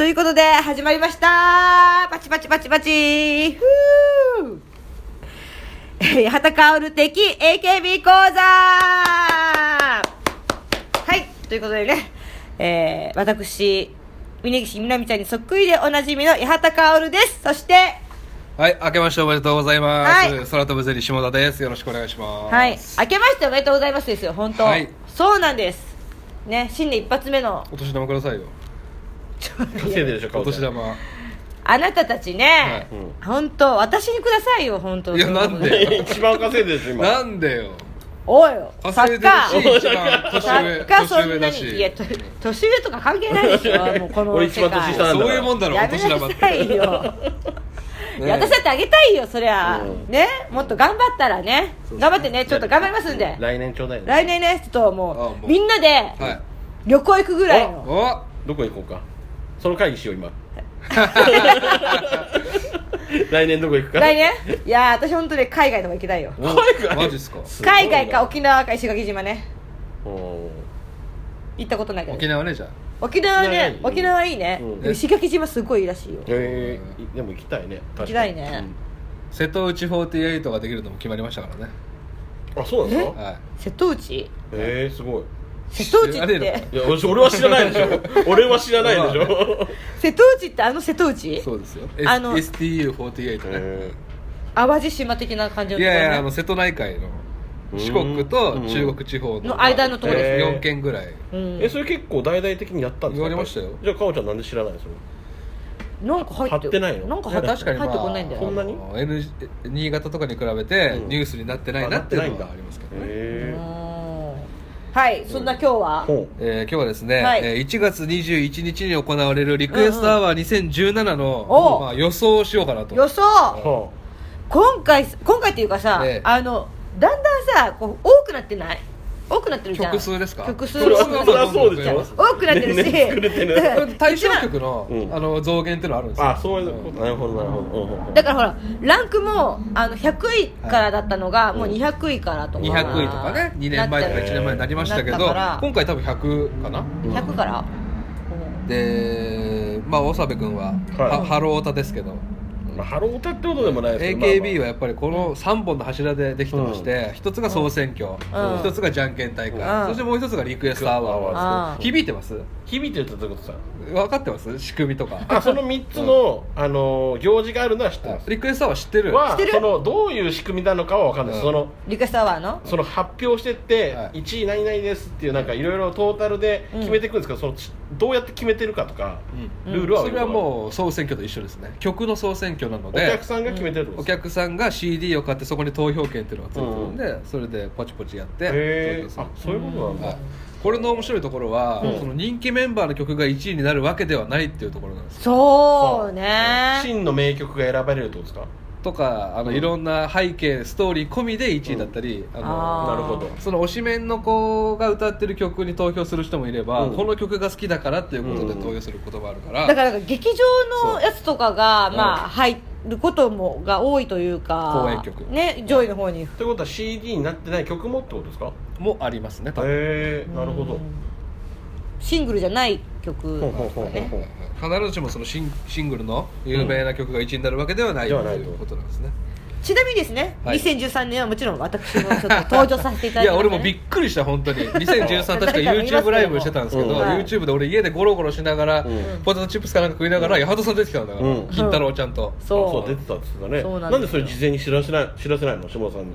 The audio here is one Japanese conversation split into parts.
ということで始まりました。パチパチパチパチ。ふーえー八幡薫的 AKB 講座。はい。ということでね、えー、私峯岸みなみちゃんにそっくりでおなじみの八幡薫です。そしてはい、明けましておめでとうございます。はい。空飛ぶゼリー下田です。よろしくお願いします。はい。明けましておめでとうございますですよ本当、はい。そうなんです。ね新年一発目の。お年玉くださいよ。稼いでるでしょ お顔年玉。あなたたちね、うん本当私にくださいよ本当。いやなんで？一番稼いでるでしょ今。なんでよ。おいよ稼いでるし、一番年上、作家そ年上だんなにいやし。と年上とか関係ないでしょ もうこの俺一番年下なんだそういうもんだろ、おやめ年玉って。なさいよ。いや私だってあげたいよそりゃ、うん。ねもっと頑張ったらね。頑張ってねちょっと頑張りますんで。来年ちょうだいね来年ねちょっともうあもう。みんなではい。旅行行くぐらいの。おどこ行こうかその会議しよう今。来年どこ行くか。来年？いや私本当に海外とか行きたいよ。海外？マジっすか。海外か沖縄か石垣島ね。うん行ったことないけど。沖縄ね、じゃ沖縄ね沖縄いいね、石垣島すごいいいらしいよ。えー。でも行きたいね。行きたいね。あ。瀬戸内48ができるのも決まりましたからね。うんあそうなんですかは瀬戸内？えーすごい瀬戸内って。いや俺俺は知らないでしょ。俺は知らないでしょ。瀬戸内ってあの瀬戸い。内。そうですよ。あの STU48 ね。え淡路島的な感じのね。いやいや、あの、瀬戸内海の四国と中国地方のの間のとこですね。4県ぐらい。うん。ーえそれ結構大々的にやったんですか？言われましたよ。じゃあかおちゃんなんで知らないの？それ。なんか入って貼ってないの？なんか入って確かに、ま入ってこないんだよ、そんなに？新潟とかに比べてうん。ニュースになってないなっていうのはありますけどね、へうんはいそんな今日は、ほえー今日はですね、はい。えー1月21日に行われるリクエストアワー2017の、お。まあ、予想をしようかなと。予想。今回今回っていうかさ、ええ。あのだんだんさこう多くなってない？多くなってるじゃん。曲数ですか？曲数。多くなってるし、対象曲の,、うん。あの増減っていうのはあるんですよ。あそういうこと。なるほどなるほど。だからほらランクもあの100位からだったのが、もう200位からとか。200位とかね。2年前とか1年前になりましたけど今回多分100かな？100から、でまあ長部君は、はい。はハロータですけどまあハロータってことでもないですけど AKB はやっぱりこの3本の柱でできてまして、一つが総選挙、うん。一つがじゃんけん大会、うん。そしてもう一つがリクエストアワーなんですけど響いてます？響いてるってどういうことさ分かってます？仕組みとか。あその3つの、あの行事があるのは知ってます。リクエストアワー知ってる？はてる？そのどういう仕組みなのかは分かんない。そのリクエストアワーの？その発表してって、はい。1位何々ですっていうなんかいろいろトータルで決めていくんですけど、そのどうやって決めてるかとか、うん。ルールはそれはもう総選挙と一緒ですね。曲の総選挙なのおで客さんが決めてるってこお客さんが CD を買ってそこに投票権っていうのがついてるんで、それでポチポチやってへあそういうことなんだ、はい。これの面白いところは、うん。その人気メンバーの曲が1位になるわけではないっていうところなんですそうね。真の名曲が選ばれるってことですか？とかあの、うん。いろんな背景ストーリー込みで1位だったり、あのなるほど。その推しメンの子が歌ってる曲に投票する人もいれば、うん。この曲が好きだからっていうことでうん投票することもあるから、だからなんか劇場のやつとかがそう。まあ入ることもが多いというか公演曲。ね上位の方に。ということは CD になってない曲もってことですか？もありますね多分。へえなるほど。うん。シングルじゃない曲ほうほうほうほうね。必ずしもそのシンシングルの有名な曲が1位になるわけではないといということなんですね。ちなみにですね、はい。2013年はもちろん私もちょっと登場させていただきました、ね、いや俺もびっくりした本当に。2013確か YouTube ライブしてたんですけど、うんはい。YouTube で俺家でゴロゴロしながら、うん。ポテトチップスかなんか食いながら八幡さん出てきたんだから、うん。金太郎ちゃんと、そう。そう出てたって言ってたね。なんですよ。でそれ事前に知らせない知らせないの下田さんに？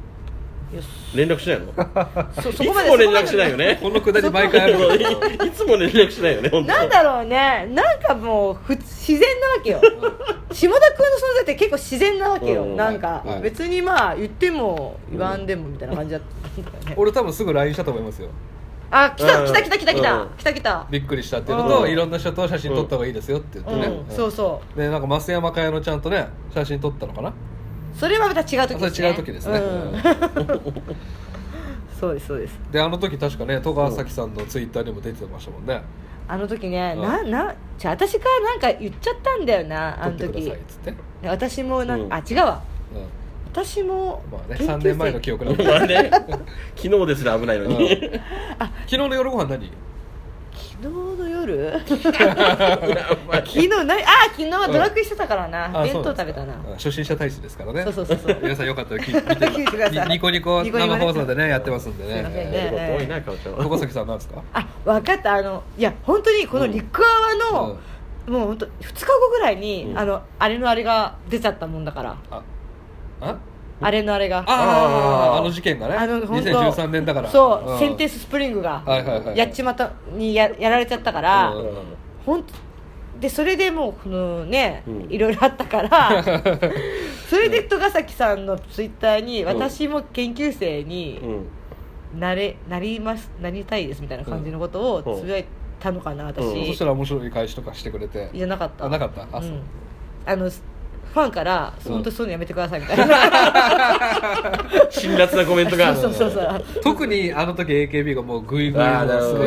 連絡しないの？そ そいこまでつも連絡しないよね。このくだり毎回ある。けど いつも連絡しないよね本当。なんだろうね。なんかもうふ自然なわけよ。下田君の存在って結構自然なわけよ、うん。なんか、はい。別にまあ言っても言わんでもみたいな感じだったよね、俺多分すぐ LINE したと思いますよ。あ来たうん。来た来た来た。来たうん。来た来た。びっくりしたっていうのと、うん。いろんな人と写真撮った方がいいですよって言ってうん、ね、そうそでなんか増山かやのちゃんとね写真撮ったのかな？うそれはまた違う時ですね。違う時ですね。うん。そうですそうです。であの時確かね戸川咲さんのツイッターにも出てましたもんね。あの時ね、うん。ななじゃあ私からなんか言っちゃったんだよなあの時撮ってくださいっつって、で私もなんか、うん。あ違うわ。うん。私もまあね研究生3年前の記憶なんで。まあね。昨日ですら危ないのに、昨日の夜ご飯何？昨昨日の夜？昨日何あ昨日はドラクエしてたからな、うなんですか。当食べたな。うん。初心者大使ですからね。そうそうそうそう。皆さんよかったら聞い見て聞いてください。ニニコニコニコニコね。生放送でねやってますんですいませ崎さんなんですか？あ分かった。あのいや本当にこのリックアワの、もう本当2日後ぐらいに、うん。あのあれのあれが出ちゃったもんだから。ああ？あれのあれが。ああの事件がね。あの本当。2013年だから。そう、ん。センテンススプリングがやっちまったにややられちゃったから、うんほんとでそれでもうこのね、うん。いろいろあったから それで戸ヶ崎さんのツイッターに、うん。私も研究生にうん。なれなりますなりたいですみたいな感じのことをうん。つぶやいたのかな、うん。私、そしたら面白い返しとかしてくれて。じゃなかった。あなかった。あうん。あのファンからう。ん本当そういうのやめてくださいみたいな。辛辣なコメントが。そうそうそう。特にあの時 AKB がもうグイグイグ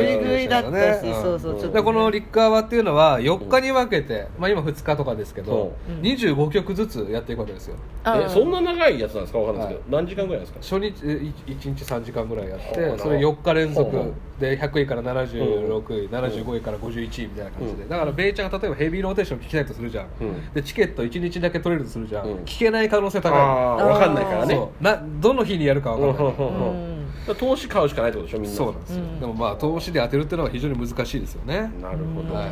イグイだったし、ねそうそう。ちょっとでこのリックアワーっていうのは4日に分けて、まあ、今2日とかですけど、う。ん。25曲ずつやっていくわけですよ。あえそんな長いやつなんですか？わかんないですけど。何時間ぐらいですか？初日えい1日3時間ぐらいやっはあてそれ4日連続はで100位から76位75位から51位みたいな感じで。だからベイちゃんが例えばヘビーローテーション聞きたいとするじゃん。でチケット1日だけ取れるとするじゃん。うん。聞けない可能性高い。分かんないからね。そう。などの日にやるか分かんない。ううんうんうん。ん。投資買うしかないってことでしょみんな。そうなんですよ、うん。でもまあ投資で当てるっていうのは非常に難しいですよね。なるほど。はい。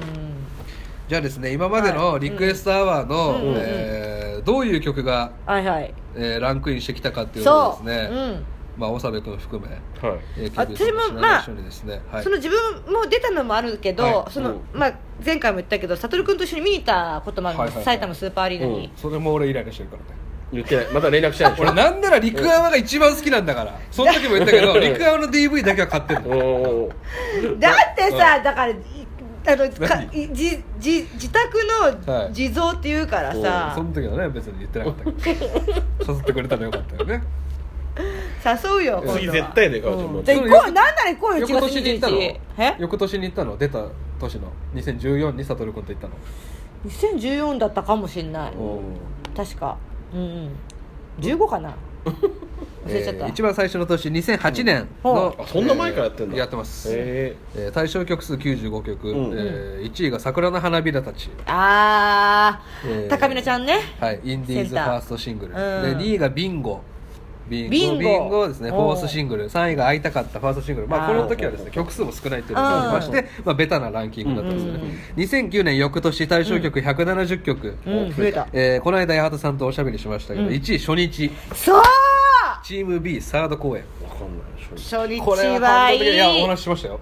じゃあですね今までのリクエストアワーの、うんえーどういう曲が、はいはい。えーランクインしてきたかっていうのをそう、ですね、うんまあ長部君含めはい。えー私もの品一緒にですね、はい。その自分も出たのもあるけど、はい。そのうん。まあ、前回も言ったけど悟君と一緒に見に行ったこともあるの、はいはいはい。埼玉スーパーアリーナに、それも俺イライラしてるからね。言ってないまた連絡しないでしょ？俺なんなら陸アワが一番好きなんだから。その時も言ったけど 陸アワの DV だけは買ってんの。おー。だってさ、だからいあのかじじ自宅はい。の地蔵っていうからさ、その時はね別に言ってなかったけど。誘ってくれたらよかったよね 誘うよ今度は。次絶対ねかおちゃん。もうじゃあ行こうなんなら行こうよ1翌月年に行ったの？21日え？翌年に行ったの？出た年の？2014に悟君と行ったの？2014だったかもしんない。お確か。うんうん。15かな？忘れちゃった、えー一番最初の年2008年の、あそんな前からやってんだ。やってます、へえー対象曲数95曲、うん。えー1位が「桜の花びらたち」あー、えー高見菜ちゃんね。はい、インディーズフセンターァーストシングル、うん。で2位がビンゴビンビンゴ。ビンゴですね。フォースシングル。3位が会いたかったファーストシングル、まあ、この時はですね曲数も少ないっていうのがありまして、まあ、ベタなランキングだったんですよね、うん2009年翌年対象曲。170曲、うん増えた。えーこの間八幡さんとおしゃべりしましたけど、うん。1位初日。そう。チーム B サード公演。わかんない。初日これはいいやお話ししましたよ。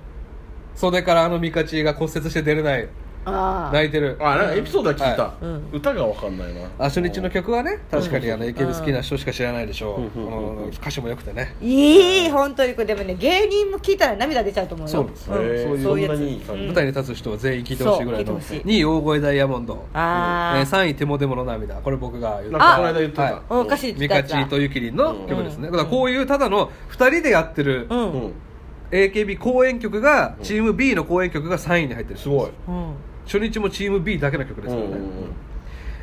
袖からあのミカチが骨折して出れないあー。泣いてる。あなんかエピソードは聞いた、はうん。歌がわかんないな。あ初日の曲はね確かにあの AKB 好きな人しか知らないでしょう、うんうんうん。うんあの歌詞も良くてね。いい本当にこれでもね芸人も聞いたら涙出ちゃうと思うよ。そう。ですねへー。そういうそんやつなにいい感じ、うん。舞台に立つ人は全員聞いてほしいぐらいの。そう聞いてほし2位大声ダイヤモンド、えあー、3位手もでもの涙。これ僕が言った。なんかこの間言ってた、はい。うん歌詞ミカチとゆきりんの曲ですね、うん。だからこういうただの2人でやってるうん、ううんん AKB 公演曲がチーム B の公演曲が3位に入ってる。すごい、初日もチーム B だけの曲ですからね、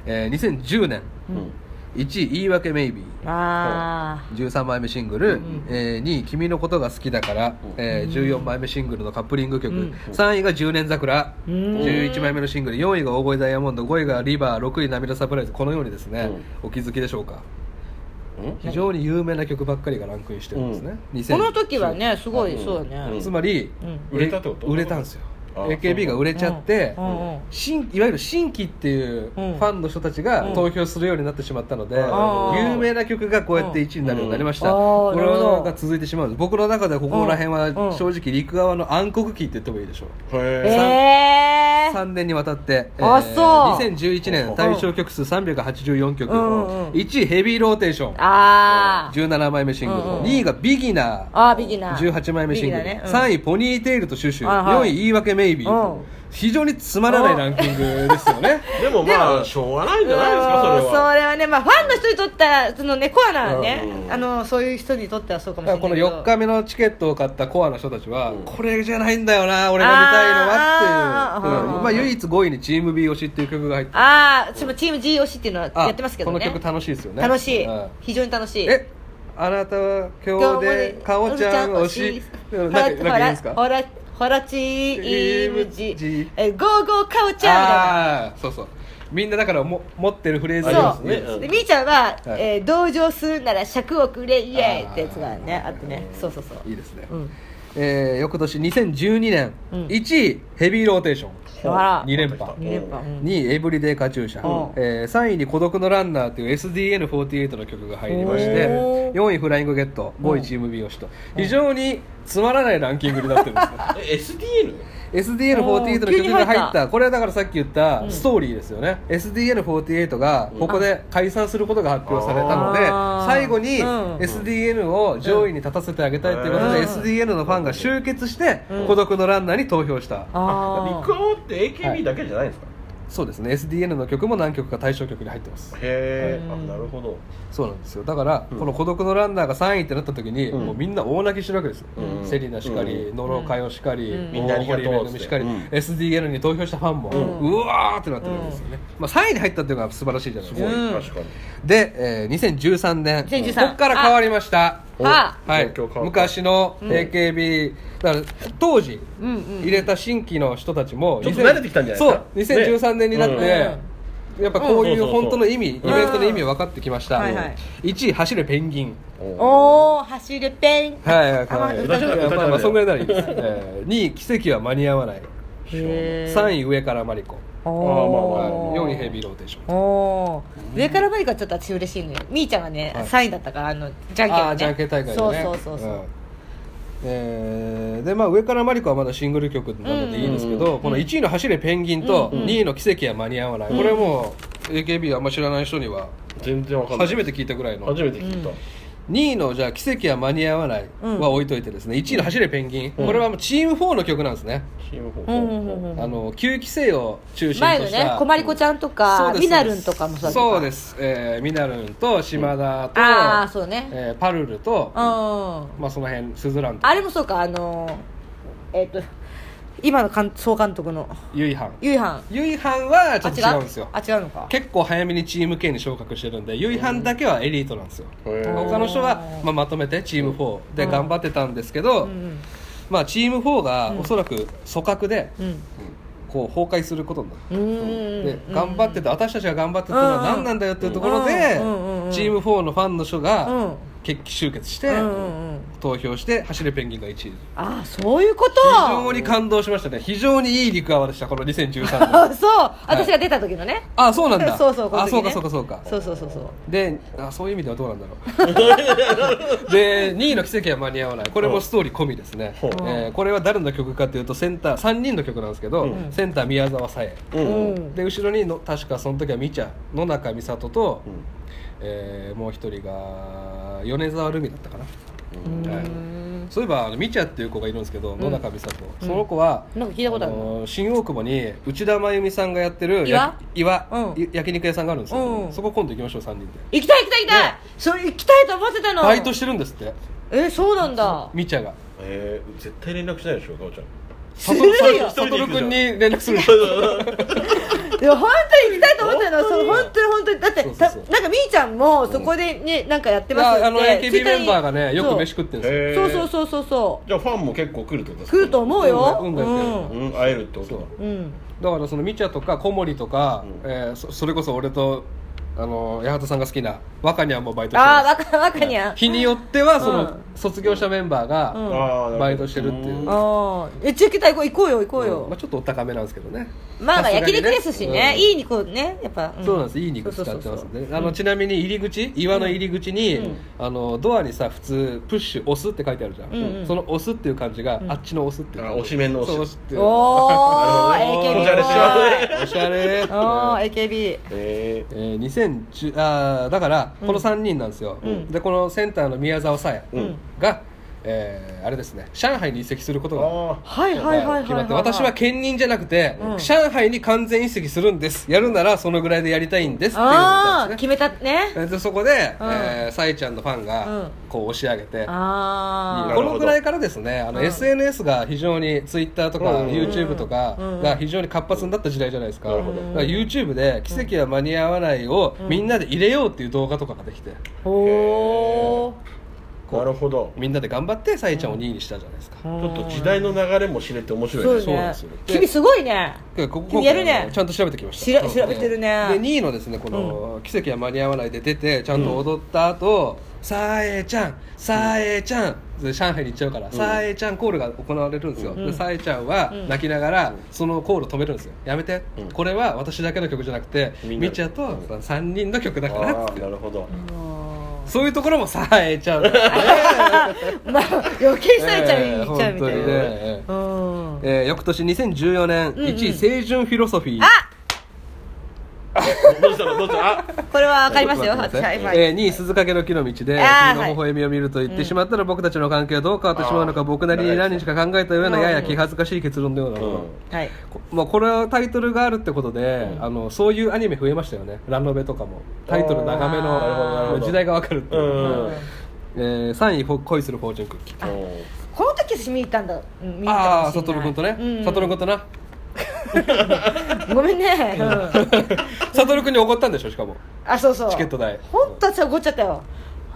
えー2010年うん。1位言い訳メイビー。あ13枚目シングル、んえー2位「君のことが好きだから」うん。えー14枚目シングルのカップリング曲、うん。3位が「10年桜」うん。11枚目のシングル。4位が「大声ダイヤモンド」5位が「リバー」6位「涙サプライズ」このようにですね、お気づきでしょうか？うん。非常に有名な曲ばっかりがランクインしてるんですね、2000この時はねすごいうんそうだね、うん。つまり、うん。売れたってこと？売れたんですよ。あ AKB が売れちゃって、うんうんうん。新いわゆる新規っていうフうんァンの人たちがうん。投票するようになってしまったので、有名な曲がこうやって1位になるようになりました、これが続いてしまう。んです僕の中ではここら辺はうん。正直陸側の暗黒期って言ってもいいでしょう。へえー、3年にわたって、あそう。2011年対象曲数384曲、うんうん1位ヘビーローテーション。あー。17枚目シングル、うんうん2位がビギナー。あービギナー。18枚目シングル、ね。うん。3位ポニーテールとシュシュ、はいはい。4位言い訳メイビー、うん。非常につまらないランキングですよね。でもまあしょうがないんじゃないですかそれうんそはれはねまあファンの人にとったらそのねコアなね、うん。あのそういう人にとってはそうかもしれないけど。4日目のチケットを買ったコアな人たちは、うん。これじゃないんだよな俺が見たいのはっていう、まあ、唯一5位に「チーム B 推し」っていう曲が入ってああチーム G 推しっていうのはあやってますけどね。この曲楽しいですよね。楽しい、うん。非常に楽しい。えあなたは今日でかおちゃん推し。なんかなんか言うんですか？ほらホラチーイムジ。えゴーゴーカウチャーみたいなああそうそう。みんなだからも持ってるフレーズありますね。そうでみーちゃんは、はい。えー同情するなら尺をくれ。イエーイってやつがねあってね。そうそうそう。いいですね、うん。えー翌年2012年、うん。1位ヘビーローテーションあら2連覇。二連覇。うん。2位エブリデイカチューシャ、うん。えー3位に孤独のランナーという SDN48 の曲が入りましておー。4位フライングゲット5位チーム美容師と。非常につまらないランキングになってるんですね。え SDN? SDN48 の曲が入ったたこれはだからさっき言ったストーリーですよね、SDN48 がここで解散することが発表されたので最後にうん。SDN を上位に立たせてあげたいということで、うん。SDN のファンが集結してうん。孤独のランナーに投票した、あ陸青って AKB だけじゃないんですか、そうですね。SDN の曲も何曲か対象曲に入ってます。へえ、うんあなるほど。そうなんですよ。だから、うん。この孤独のランナーが3位ってなった時に、うん。もうみんな大泣きしてるわけですよ、うん。セリナしかり、うん。野呂佳代しかり、うん。みんなありがとう大堀めぐみしかり、うん。SDN に投票したファンも、ううんわーってなってるんですよね、まあ、3位に入ったっていうのが素晴らしいじゃないですか、すごい、うん。確かにで、えー2013年2013ここから変わりました。あはい。昔の AKB、だから当時入れた新規の人たちもちょっと慣れてきたんじゃないですか。そう。2013年になって、ねやっぱこういう本当の意味、イん。ベントの意味分かってきました、はいはい。1位走るペンギン。おお走るペン。はいはい。あはい。まあまあそんぐらいならいいです、えー2位奇跡は間に合わない。へ3位上からマリコ。お4位ヘビーローテーション。おー。上からマリカちょっと私嬉しいのよ。みーちゃんがね、はい。3位だったからあのじゃんけんのね。あーじゃんけん大会でね。そうそうそうそう、んえーでまあ上からマリコはまだシングル曲なのでいいですけど、この1位の「走れペンギン」とうん2位の「奇跡は間に合わない」これはもう AKB あんま知らない人には全然わかんない。初めて聞いたぐらいの。初めて聞いた、2位のじゃあ奇跡は間に合わないは置いといてですね1位の走れペンギン、これはもうチーム4の曲なんですね、チームうんうんうんうん。あの9期生を中心前のとした。ねこまりこちゃんとかですみなるんとかもそうです、えー、ミナルンと島田と、ああそうね。えーパルルと、うん。まあその辺スズランとあれもそうかあのえっ、と今の監総監督の。ユイハン。ユイハン。ユイハンはちょっと違あうんですよ。あ違うのか。結構早めにチーム K に昇格してるんでユイハンだけはエリートなんですよ。他の人は、まあ、まとめてチーム4で頑張ってたんですけど、うんまあ、チーム4がおそらく組閣でうん。こう崩壊することになる。うんで頑張ってた私たちが頑張ってたのは何なんだよっていうところでうんうんうんうんチーム4のファンの人うん。が決起集結してうんうんうん。投票して走るペンギンが1位。ああそういうこと？非常に感動しましたね。非常にいい陸泡でしたこの2013年。あそう。私が出た時のね、あそうなんだ。そうそうこのあそうかそうかそうか。そうそうそうそう。であそういう意味ではどうなんだろう。で2位の奇跡は間に合わない。これもストーリー込みですね、ほう。えーこれは誰の曲かというとセンター3人の曲なんですけど、うん。センター宮沢さえ。うん。で後ろにの確かその時はみちゃ野中美里と、うんえーもう一人が米沢ルミだったかな、うはい。んそういえばあのみちゃっていう子がいるんですけど、ん。野中美里。その子は、なんか聞いたことあるの新大久保に内田真由美さんがやってる岩？や岩、うん。い焼肉屋さんがあるんですよ、うん。そこ今度行きましょう3人で。行きたい行きたい行きたい、それ行きたいと思ってたの。バイトしてるんですって。えそうなんだ。みちゃが。えー、絶対連絡しないでしょかおちゃん。するよ。さとるくんに連絡するいや本当に行きたいと思ってたのそう本当に本当に。だってそうそうそう。たなんかみーちゃんもそこでね、なんかやっていますって。やあの AKB メンバーがねよく飯食ってるんですよ。そうそうそうそうそじゃあファンも結構来るってことですか？う来ると思うよ。うん。うん。うん。会えるってことだ。うん、うんだからそのみちゃとか小森とか、えーそそれこそ俺とあの八幡さんが好きな若にゃんもバイトしてああます若若にゃん日によってはその、うん卒業したメンバーうん。がバイトしてるっていう、うん。ああえち行きたい行こう行こうよ。行こうよ、まあ、ちょっとお高めなんですけどね。まあまあ焼肉ですしね、うん。いい肉をねやっぱ、そうなんです。いい肉使ってますんで。ねあのちなみに入り口岩の入り口に、うん。あのドアにさ普通プッシュ押すって書いてあるじゃん、うんうん。その押すっていう漢字が、あっちの押すっていうあ押し面の押し。そう押すっていう。おおなるほど。AKB おしゃれしまおしゃれ。おー AKB ええー、2010あーだからこの3人なんですよ、ん。でこのセンターの宮沢さやうん。が、えーあれですね。上海に移籍することがはいはいはいはい決まってはい私は兼任じゃなくて、うん。上海に完全移籍するんです。やるならそのぐらいでやりたいんですっていうことあなんですね。あ決めたね。でそこで、うん。えー、サイちゃんのファンうん。がこう押し上げて、ああこのぐらいからですねあの、うん。SNS が非常に Twitter とかうん YouTube とかうんが非常に活発になった時代じゃないですか,、なるほど。だから YouTube で「奇跡は間に合わない」をみんなで入れようっていう動画とかができて。おおなるほど。みんなで頑張ってさえちゃんを2位にしたじゃないですか、ちょっと時代の流れも知れて面白いね。そうね。そうなんですよ。君すごいね。でここ君やるね。ちゃんと調べてきました。調べてるね。で2位のですねこの「奇跡は間に合わない」で出てちゃんと踊った後、さえちゃんさえちゃん。で上海に行っちゃうから、さえちゃんコールが行われるんですよ、ん。でさえちゃんはうん。泣きながらそのコール止めるんですよ。やめて、うん。これは私だけの曲じゃなくてみちゃとうん。3人の曲だからなるほどそういうところもさえちゃん、まあ余計されちゃう、ええいっちゃうみたいな、ね。えー翌年2014年うんうん。1位清純フィロソフィー、あどうしたの？どうしたこれはわかりますよ。はいえー2位鈴懸の木の道で君の微笑みを見ると言ってしまったら僕たちの関係はどう変わってしまうのか僕なりに何日か考えたようなやや気恥ずかしい結論のようなもの、うん。はい。こまあ、これはタイトルがあるってことで、あのそういうアニメ増えましたよね。ラノベとかも。タイトル長めの時代がわかるっていう、うん。えー3位恋するフォーチュンクッキーこの時私見に行ったんだ、うん、見に行ったああかもしれない。悟君とね。うん。悟君とな ごめんね、うん、悟君に怒ったんでしょしかも。あそうそう。チケット代。本当私は怒っちゃったよ。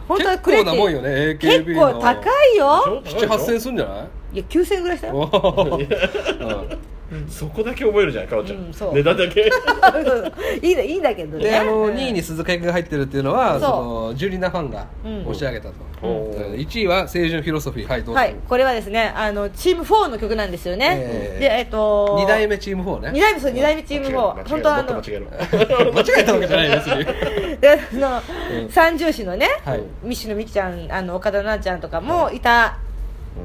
本当は結くれって構なもんよね AKB 結の。構高いよ。でしょ78000すんじゃない？いや9000円ぐらいしたよそこだけ覚えるじゃんかおちゃうんんそう。値段だけ。いいんだいいんだけどね。であのうん2位に鈴鹿が入ってるっていうのはそのジュリナファンがうん。押し上げたと、うん。うん。1位は清純フィロソフィーはいどうぞ、はいこれはですねあのチーム4の曲なんですよね、ええ。でえっと2代目チーム4ね。二代目そう二代目チーム4間違え本当はあの間違える。間違えたわけじゃないですに。であの、三重士のね、はい。ミッシュのみきちゃんあの岡田奈々ちゃんとかもいた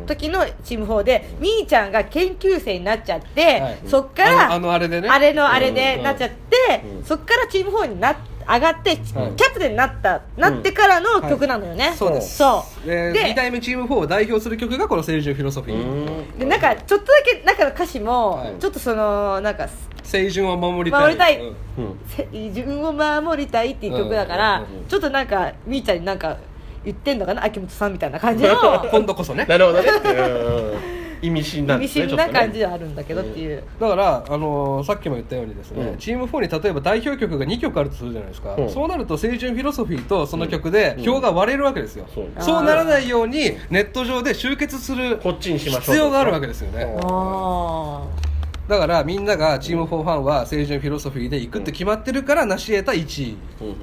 時のチーム4で、みーちゃんが研究生になっちゃって、はい。そっからあのあれでね。あれのあれうんうん。でなっちゃって、うん。そっからチーム4にな上がって、キャプテンになったなってからの曲なのよね、そうです。そう。でで2代目チーム4を代表する曲がこの清純フィロソフィー。でなんかちょっとだけ中の歌詞も、はい。ちょっとそのなんか清純を守りたい。たい。うん。うん。せ自分を守りたいっていう曲だから、うんうんうんちょっとなんかみーちゃんになんか言ってんのかな？秋元さんみたいな感じの。今度こそね。なるほどね。うん。意味深なん意味ですね深な感じはあるんだけどっていう、だから、あのーさっきも言ったようにですね、うん。チーム4に例えば代表曲が2曲あるとするじゃないですか、うん。そうなると清純フィロソフィーとその曲でうん。票が割れるわけですよ、そう。そうならないようにネット上で集結するこっちにしましょう必要があるわけですよね。うんあだからみんながチーム4ファンは清純フィロソフィーで行くって決まってるから成し得た1位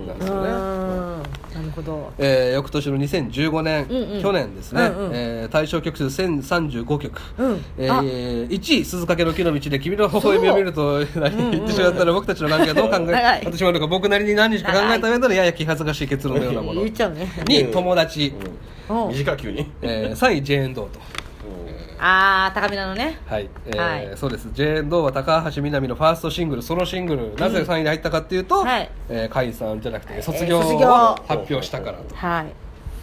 なんですよね、るほど。えー翌年の2015年、うんうん。去年ですね、うんうん。えー対象曲数1035曲、うん。えあ。ー1位鈴懸の木の道で君の微笑みを見ると何言ってしまったら僕たちの関係はどう考えてしまうのか僕なりに何日か考えた上でのやや気恥ずかしい結論のようなもの。言っちゃうね。2位友達、うん。短い。急にえー3位ジェーン・ドーと。ああ高めなのね。はい、えーはい。そうです。ジェーン・ドーは高橋みなみのファーストシングルそのシングルなぜ3位に入ったかっていうと、はい。えー解散じゃなくて卒業を卒業発表したからと、はい。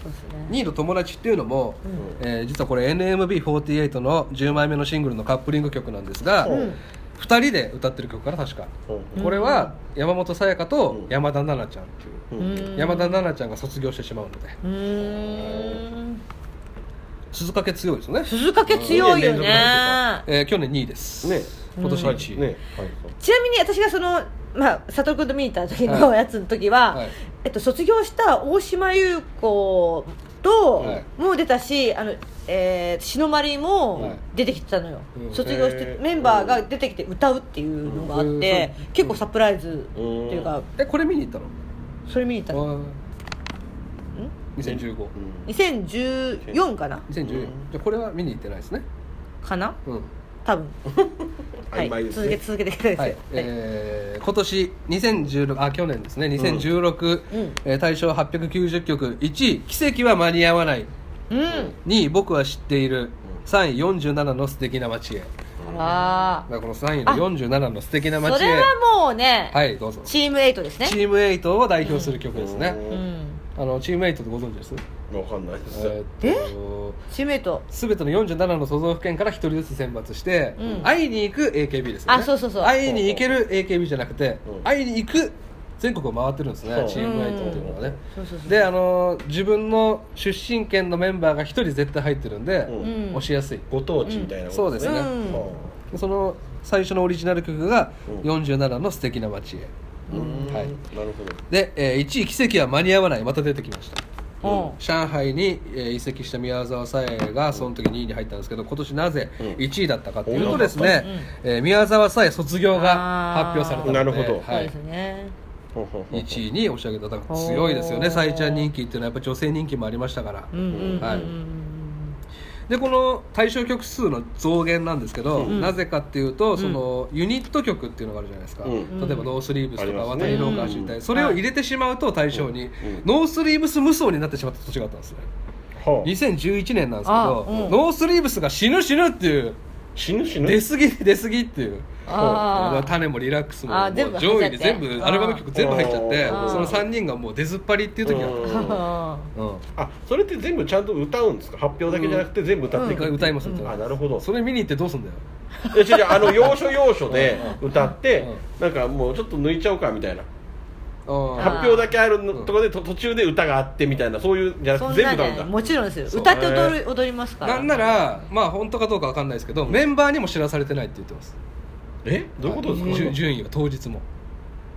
そうですね。2位の友達っていうのも、えー実はこれ NMB48 の10枚目のシングルのカップリング曲なんですが、うん。2人で歌ってる曲かな確か、うん。これは山本さやかとうん。山田奈々ちゃんっていう、うん。山田奈々ちゃんが卒業してしまうので。うーん鈴懸強いですよね、鈴懸強いようんねえー去年2位です、ね。今年1位、ね。はいちなみに私がそのまあ佐藤君と見に行った時のやつの時は、はい。えっと、卒業した大島優子とはい。も出たし、あのえー、篠まりもはい。出てきてたのよ、うん。卒業してメンバーが出てきて歌うっていうのがあって、うん。結構サプライズっていうか、えこれ見に行ったの？それ見に行ったのあー2015、2014かな。2014じゃあこれは見に行ってないですね。かな？うん。多分。はい。ね続け続けてください、はい、えー今年2016あ去年ですね。2016、うん。えー大賞890曲。1位「奇跡は間に合わない。うん、」2位「僕は知っている」3位47の素敵な街へ。あだからこの3位の47の素敵なあ街へ。それはもうね、はいどうぞ。チーム8ですね。チーム8を代表する曲ですね、うんうんあのチーム8ってご存知です？わかんないです。ええーっとチーム8全ての47の都道府県から1人ずつ選抜して、うん。会いに行く AKB ですよね。あそうそうそう。会いに行ける AKB じゃなくて、うん。会いに行く全国を回ってるんですね、チーム8っていうのはね、そうそうそう。であの自分の出身県のメンバーが1人絶対入ってるんで、うん。押しやすい。ご当地みたいなことそうですね。うん。その最初のオリジナル曲がうん。47の素敵な街へ、うんはい。なるほど。で、えー1位奇跡は間に合わない。また出てきました。うん。上海にえー移籍した宮沢沙絵がその時2位に入ったんですけど今年なぜうん。1位だったかというとうんですね、えー宮澤佐江卒業が発表されたのでなるほど。はい。そうですね。ほうほうほう1位に押し上げた強いですよねおー佐江ちゃん人気っていう。のはやっぱ女性人気もありましたから、うんうんうんうんはいでこの対象曲数の増減なんですけど、うん。なぜかっていうとそのユニット曲っていうのがあるじゃないですか、うん。例えばノースリーブスとか渡り廊下走り隊それを入れてしまうと対象に、うん。ノースリーブス無双になってしまった年があったんですね。はあ。2011年なんですけあど、うん。ノースリーブスが死ぬ死ぬっていう死ぬ死ぬ。出過ぎ出過ぎっていう。あー。種もリラックスもあー全部もう上位に入っちゃって。全部アルバム曲全部入っちゃってあー。その3人がもう出ずっぱりっていう時があっあうん。あそれって全部ちゃんと歌うんですか？発表だけじゃなくて全部歌っていく、うん。歌います歌いますあなるほど。それ見に行ってどうすんだよ。え違う違うあの要所要所で歌ってうん。なんかもうちょっと抜いちゃおうかみたいな。うん発表だけあるのところでと途中で歌があってみたいなそういうじゃーなくて全部歌うんだ。もちろんですよ。歌って踊る踊りますから。なんならまあ本当かどうかわかんないですけどメンバーにも知らされてないって言ってます。え？どういうことですか、はい順順位は当日も。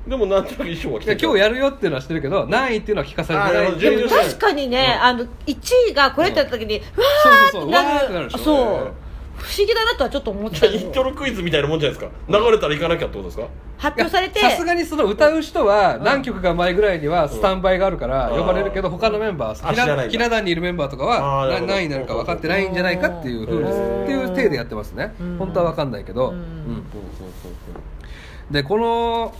でもなんとなく衣装は着て今日やるよっていうのは知ってるけど何位っていうのは聞かされてない。でも確かにね、うん。あの1位がこれってやった時に、うわーってなる。そう、え不思議だなとはちょっと思っじたけど。ゃ あイントロクイズみたいなもんじゃないですか。流れたら行かなきゃってことですか？発表されて。さすがにその歌う人は何曲か前ぐらいにはスタンバイがあるからうん。呼ばれるけど他のメンバーあ知らなひな壇にいるメンバーとかは何位になるか分かってないんじゃないかっていうふうですうんっていう体でやってますね。うん。本当は分かんないけど。うん。うんでこの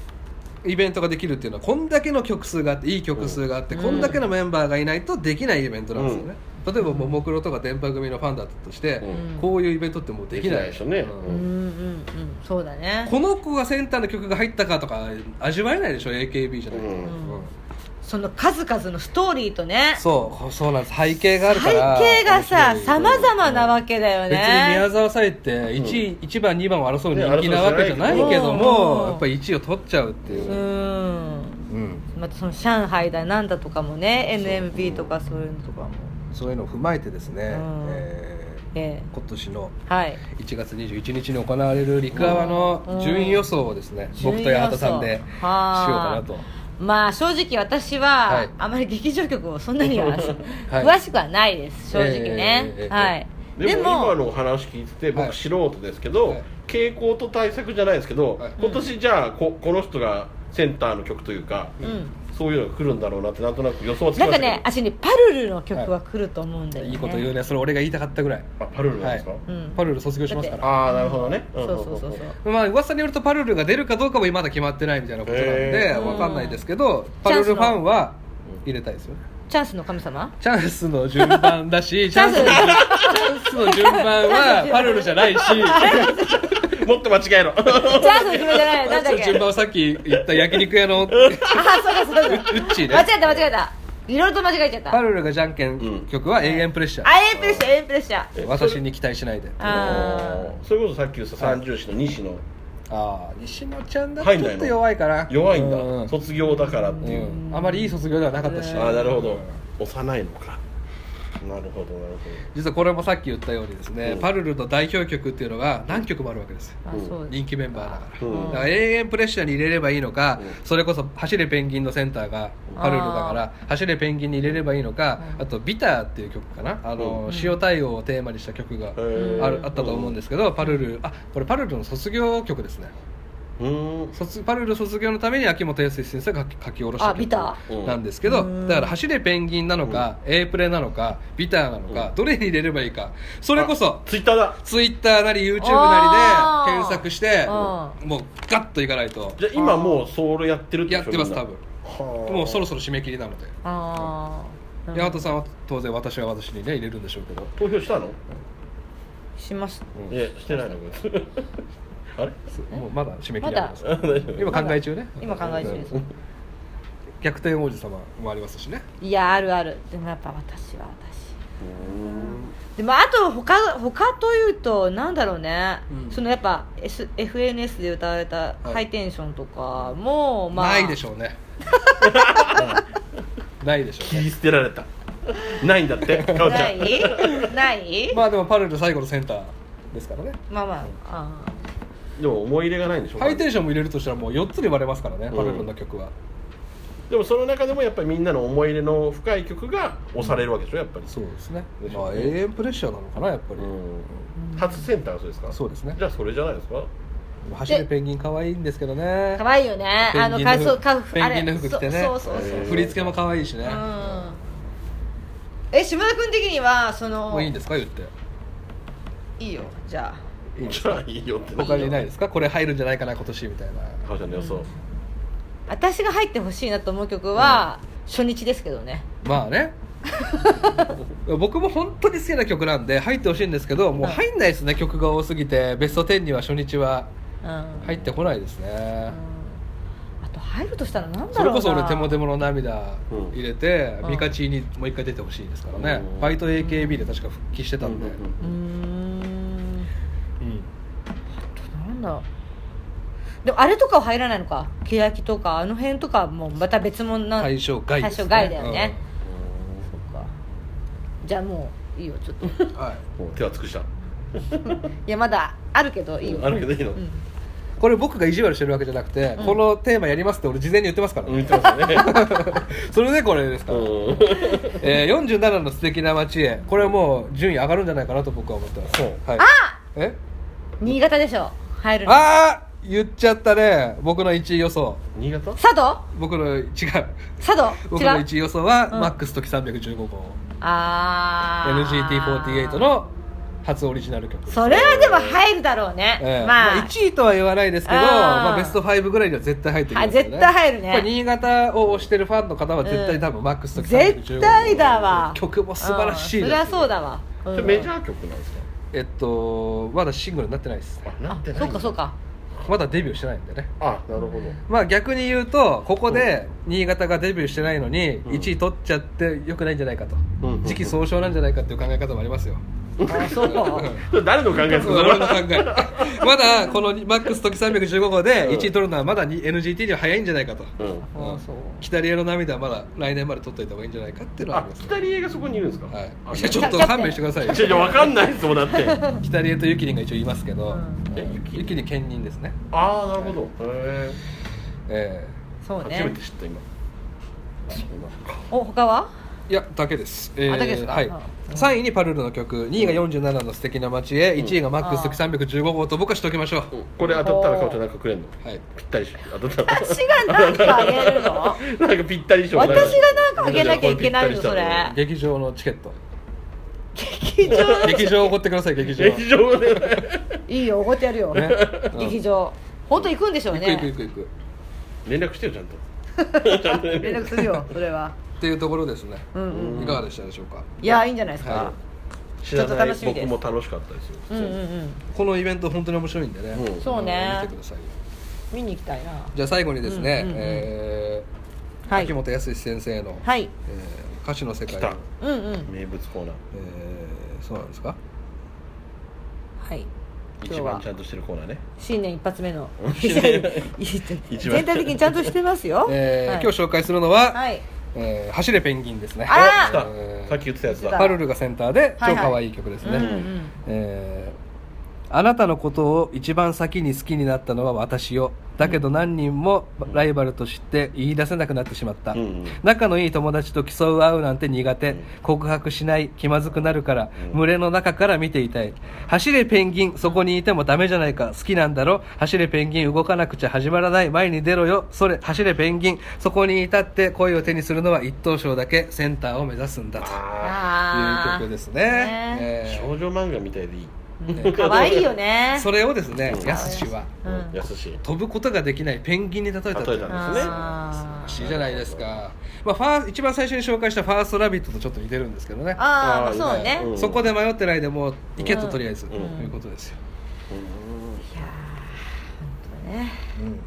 イベントができるっていうのはこんだけの曲数があっていい曲数があって、うんこんだけのメンバーがいないとできないイベントなんですよね、例えばももクロとか電波組のファンだったとして、うん。こういうイベントってもうできない。でしょうね。うん。うん。うんうんそうだね。この子がセンターの曲が入ったかとか味わえないでしょ AKB じゃないと、うん。うん。その数々のストーリーとね。そうそうなんです。背景がある背から。景がさ面白い。様々なわけだよ別に宮ね沢さえって1位、一番2番を争うね人気なわけじゃないけども、うん。やっぱり1位を取っちゃうっていう。う、ん。うん。またその上海だなんだとかもね NMB とかそういうのとかもそういうのを踏まえてですね、うん。えーえ今年のえはい。1月21日に行われる陸泡の順位予想をですね、僕と八幡さんでしようかなと。まあ正直私は、はい。あまり劇場曲をそんなには、はい。詳しくはないです正直ね、ええはい。でも今のお話聞いててはい。僕素人ですけど、はい。傾向と対策じゃないですけど、はい。今年じゃあここの人がセンターの曲というか、うんそういうのが来るんだろうなってなんとなく予想はつきなんかましたけど。ね私ねパルルの曲は来ると思うんだよね、い。いこと言うね。それ俺が言いたかったぐらい、あパルルなんですか、はい。うん。パルル卒業しますから。ああなるほどね、そうそうそうそう。まあ噂によるとパルルが出るかどうかもまだ決まってないみたいなことなんでへー。わかんないですけどパルルファンは入れたいですよ。ねチャンスの神様？チャンスの順番だしチチャンス。ャンスのチャンスの順番は。パルルじゃないし もっと間違えろ。チャンスの決めじゃないなんだっけ？順番はさっき言った焼肉屋の。ウ あそうだそうだッチー間違ねえた間違えた。いろいろと間違えちゃった。パルルがじゃんけん。曲は永遠プレッシャー、あエンプレッシャーエンプレッシャー。私に期待しないで。あそれこそさっき言った三重士の西野ああ西野ちゃんだとちょっと弱いかな。弱いんだ、うん。卒業だからっていう、うん。あまりいい卒業ではなかったし、うんああなるほど。うん幼いのかなるほどなる実はこれもさっき言ったようにですね、うん。パルルの代表曲っていうのが何曲もあるわけですよ。う人気メンバーだから、うん。だから永遠プレッシャーに入れればいいのか、うん。それこそ走れペンギンのセンターがパルルだから走れペンギンに入れればいいのか、うん。あとビターっていう曲かな。あの、うん。塩対応をテーマにした曲があるあったと思うんですけど、パルルあこれパルルの卒業曲ですね。ほどうん。卒パルル卒業のために秋元康先生が書き書き下ろしたなんですけど、うん。だから走れペンギンなのか、A プレなのかビターなのか、うん。どれに入れればいいか。それこそツイッターだ。ツイッターなり YouTube なりで検索してうもうガッといかないと。じゃあ今もうそれやってるってやってます多分。はあ。もうそろそろ締め切りなので。ああ八幡さんは当然私は私にね入れるんでしょうけど。投票したの？します。うん。いやしてないのあれ？もうまだ締め切りあります今考え中ね。今考え中です。うん。逆転王子様もありますしね。いやあるある。でもやっぱ私は私。でもあと他他というとなんだろうね、うん。そのやっぱ、S、FNS で歌われたい。ハイテンションとかも、まあ。ないでしょうね。う んないでしょうね。切り捨てられた。ないんだってかおちゃん。ない？ない、まあでもパルル最後のセンターですからね。まあまああでも思い入れがないんでしょハイテンションも入れるとしたらもう4つで割れますからね、うん。パルルの曲は。でもその中でもやっぱりみんなの思い入れの深い曲が押されるわけでしょやっぱり。そうですね。まあ永遠プレッシャーなのかなやっぱり、うん。初センターがそうですか？そうですね。じゃあそれじゃないですか？走るペンギン可愛いんですけどね。可愛いよね。あのかそうかペンギンの服着てね。そうそうそう。振り付けも可愛いしね、うん。え島田君的にはそのもういいんですか？言って。いいよじゃあじゃあいいよって他にないですか？これ入るんじゃないかな今年みたいな。母ちゃんの予想。私が入ってほしいなと思う曲は、初日ですけどね。まあね。僕も本当に好きな曲なんで入ってほしいんですけどもう入んないですね曲が多すぎて。ベスト10には初日は。うん。入ってこないですね。うん。あと入るとしたらなんだそれろうな。こそ俺手も手もの涙うん。入れて、うん。ミカチにもう一回出てほしいですからね、うん。バイト AKB で確か復帰してたんで、うんうんうーん。うんなんだ？ろうでもあれとかは入らないのか？欅とかあの辺とかはもうまた別物な対象外です、ね、対象外だよね、そっか。じゃあもういいよちょっと。うんはい、もう手は尽くした。いやままだあるけどいいよ。あるけどいいの。うん。これ僕が意地悪してるわけじゃなくて、うん。このテーマやりますって俺事前に言ってますからね、うん言ってますよね。それでこれですから、うん。えー、47の素敵な街へ。これはもう順位上がるんじゃないかなと僕は思ってます、そう。はい、あえ？新潟でしょ入るの。ああ言っちゃったね。僕の1位予想。新潟？佐渡？僕の違う。佐渡？僕の違う？1位予想は、うん。マックス時315号あー。NGT48 の初オリジナル曲それはでも入るだろうね、ええ。まあ、1位とは言わないですけどまあ、ベスト5ぐらいには絶対入ってきますよね。はい絶対入るね。新潟を推してるファンの方は絶対多分、マックスと絶対だわ。曲も素晴らしいですうん。そりゃそうだわ、そうん。れメジャー曲なんですか？えっとまだシングルになってないですあなあってないそうかそうか。まだデビューしてないんでね。あなるほど。まあ逆に言うとここで新潟がデビューしてないのにうん。1位取っちゃってよくないんじゃないかと。うん。時期尚早なんじゃないかっていう考え方もありますよあそう。誰の考えですか？俺の考え？まだこのマックス時315号で1位取るのはまだに NGT には早いんじゃないかと。うん。あそう。北リエの涙はまだ来年まで取っといた方がいいんじゃないかっていうのはああります。北リエがそこにいるんですか？はい。あいやちょっと。勘弁してくださいよ。いやいやわかんないですもんだって。北リエとユキリンが一応いますけど、うん。ユキリン兼任ですね。ああなるほど。へえそうえ初めねて知った今。お他は？えいやだけです、えあだけですか？はい。あ3位にパルルの曲2位が47の素敵な街へ1位がマックス時315号と僕はしておきましょう、これ当たったらかおちゃんなんかくれんの？はい。ぴったりし。当たったら。私がなんかあげるの？なんかぴったり賞私がなんかあげなきゃいけないのそれ。劇場のチケット。劇場劇場おごってください劇場。劇場で。いいよおごってやるよ、ね。うん。劇場。本当行くんでしょう行くね行く行く行く。っ連絡してよちゃんと。ちゃんと連絡するよそれはていうところですね、うんうん。いかがでしたでしょうか？いやいいんじゃないですか、は知らちょっとない楽しみです。僕も楽しかったですようんうんうん。このイベント本当に面白いんでね、うん。そうね。見てくださいよ。見に行きたいな。じゃあ最後にですね、うんうんうん。えーはい。秋元康先生の、はい。えー歌手の世界。来た。の、うんうん。名物コーナー。えーそうなんですか？はい。一番ちゃんとしてるコーナーね。新年一発目の。全体的にちゃんとしてますよ、えーはい。今日紹介するのは、はいえー走れペンギンですね。あら来た。えーさっき言ってたやつだ。パルルがセンターではいはい。超可愛い曲ですね、うんうん。えーあなたのことを一番先に好きになったのは私よ。だけど何人もライバルとして言い出せなくなってしまった、うんうん。仲のいい友達と競う合うなんて苦手、ん。告白しない気まずくなるから、うん。群れの中から見ていたい。走れペンギンそこにいてもダメじゃないか。好きなんだろ？走れペンギン動かなくちゃ始まらない。前に出ろよ。それ走れペンギン。そこに至って声を手にするのは一等賞だけ。センターを目指すんだと。あいう曲ですね。ね。えー。ー少女漫画みたいでいい。うん 可愛いよね。それをですねうん。やすしは。うん。優し。い飛ぶことができないペンギンに例えたという。例えたんですね。あー素晴らしいじゃないですか、まあ、ファー一番最初に紹介した「ファーストラビット!」とちょっと似てるんですけどね。あーああそうね、うん。そこで迷ってないでもう行けととりあえず、ん。ということですよ、ね。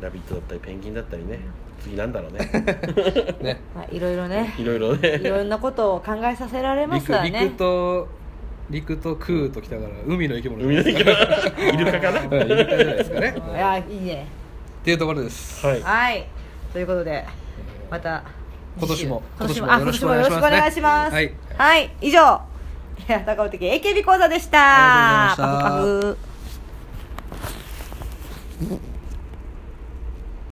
ラビットだったりペンギンだったりね。次なんだろうね。ね。まあいろいろね。いろいろね。いろんなことを考えさせられます陸からね。陸と陸と空ときたから海の生き物海の生き物。イルカかな？うんイルカじゃないですかね。いやいいね。っていうところです、はい。はい。ということでまた今年も今年も今年もあ今年もよろしくお願いします。はい。はい、以上いや高尾的 AKB 講座でした。ありがとうございました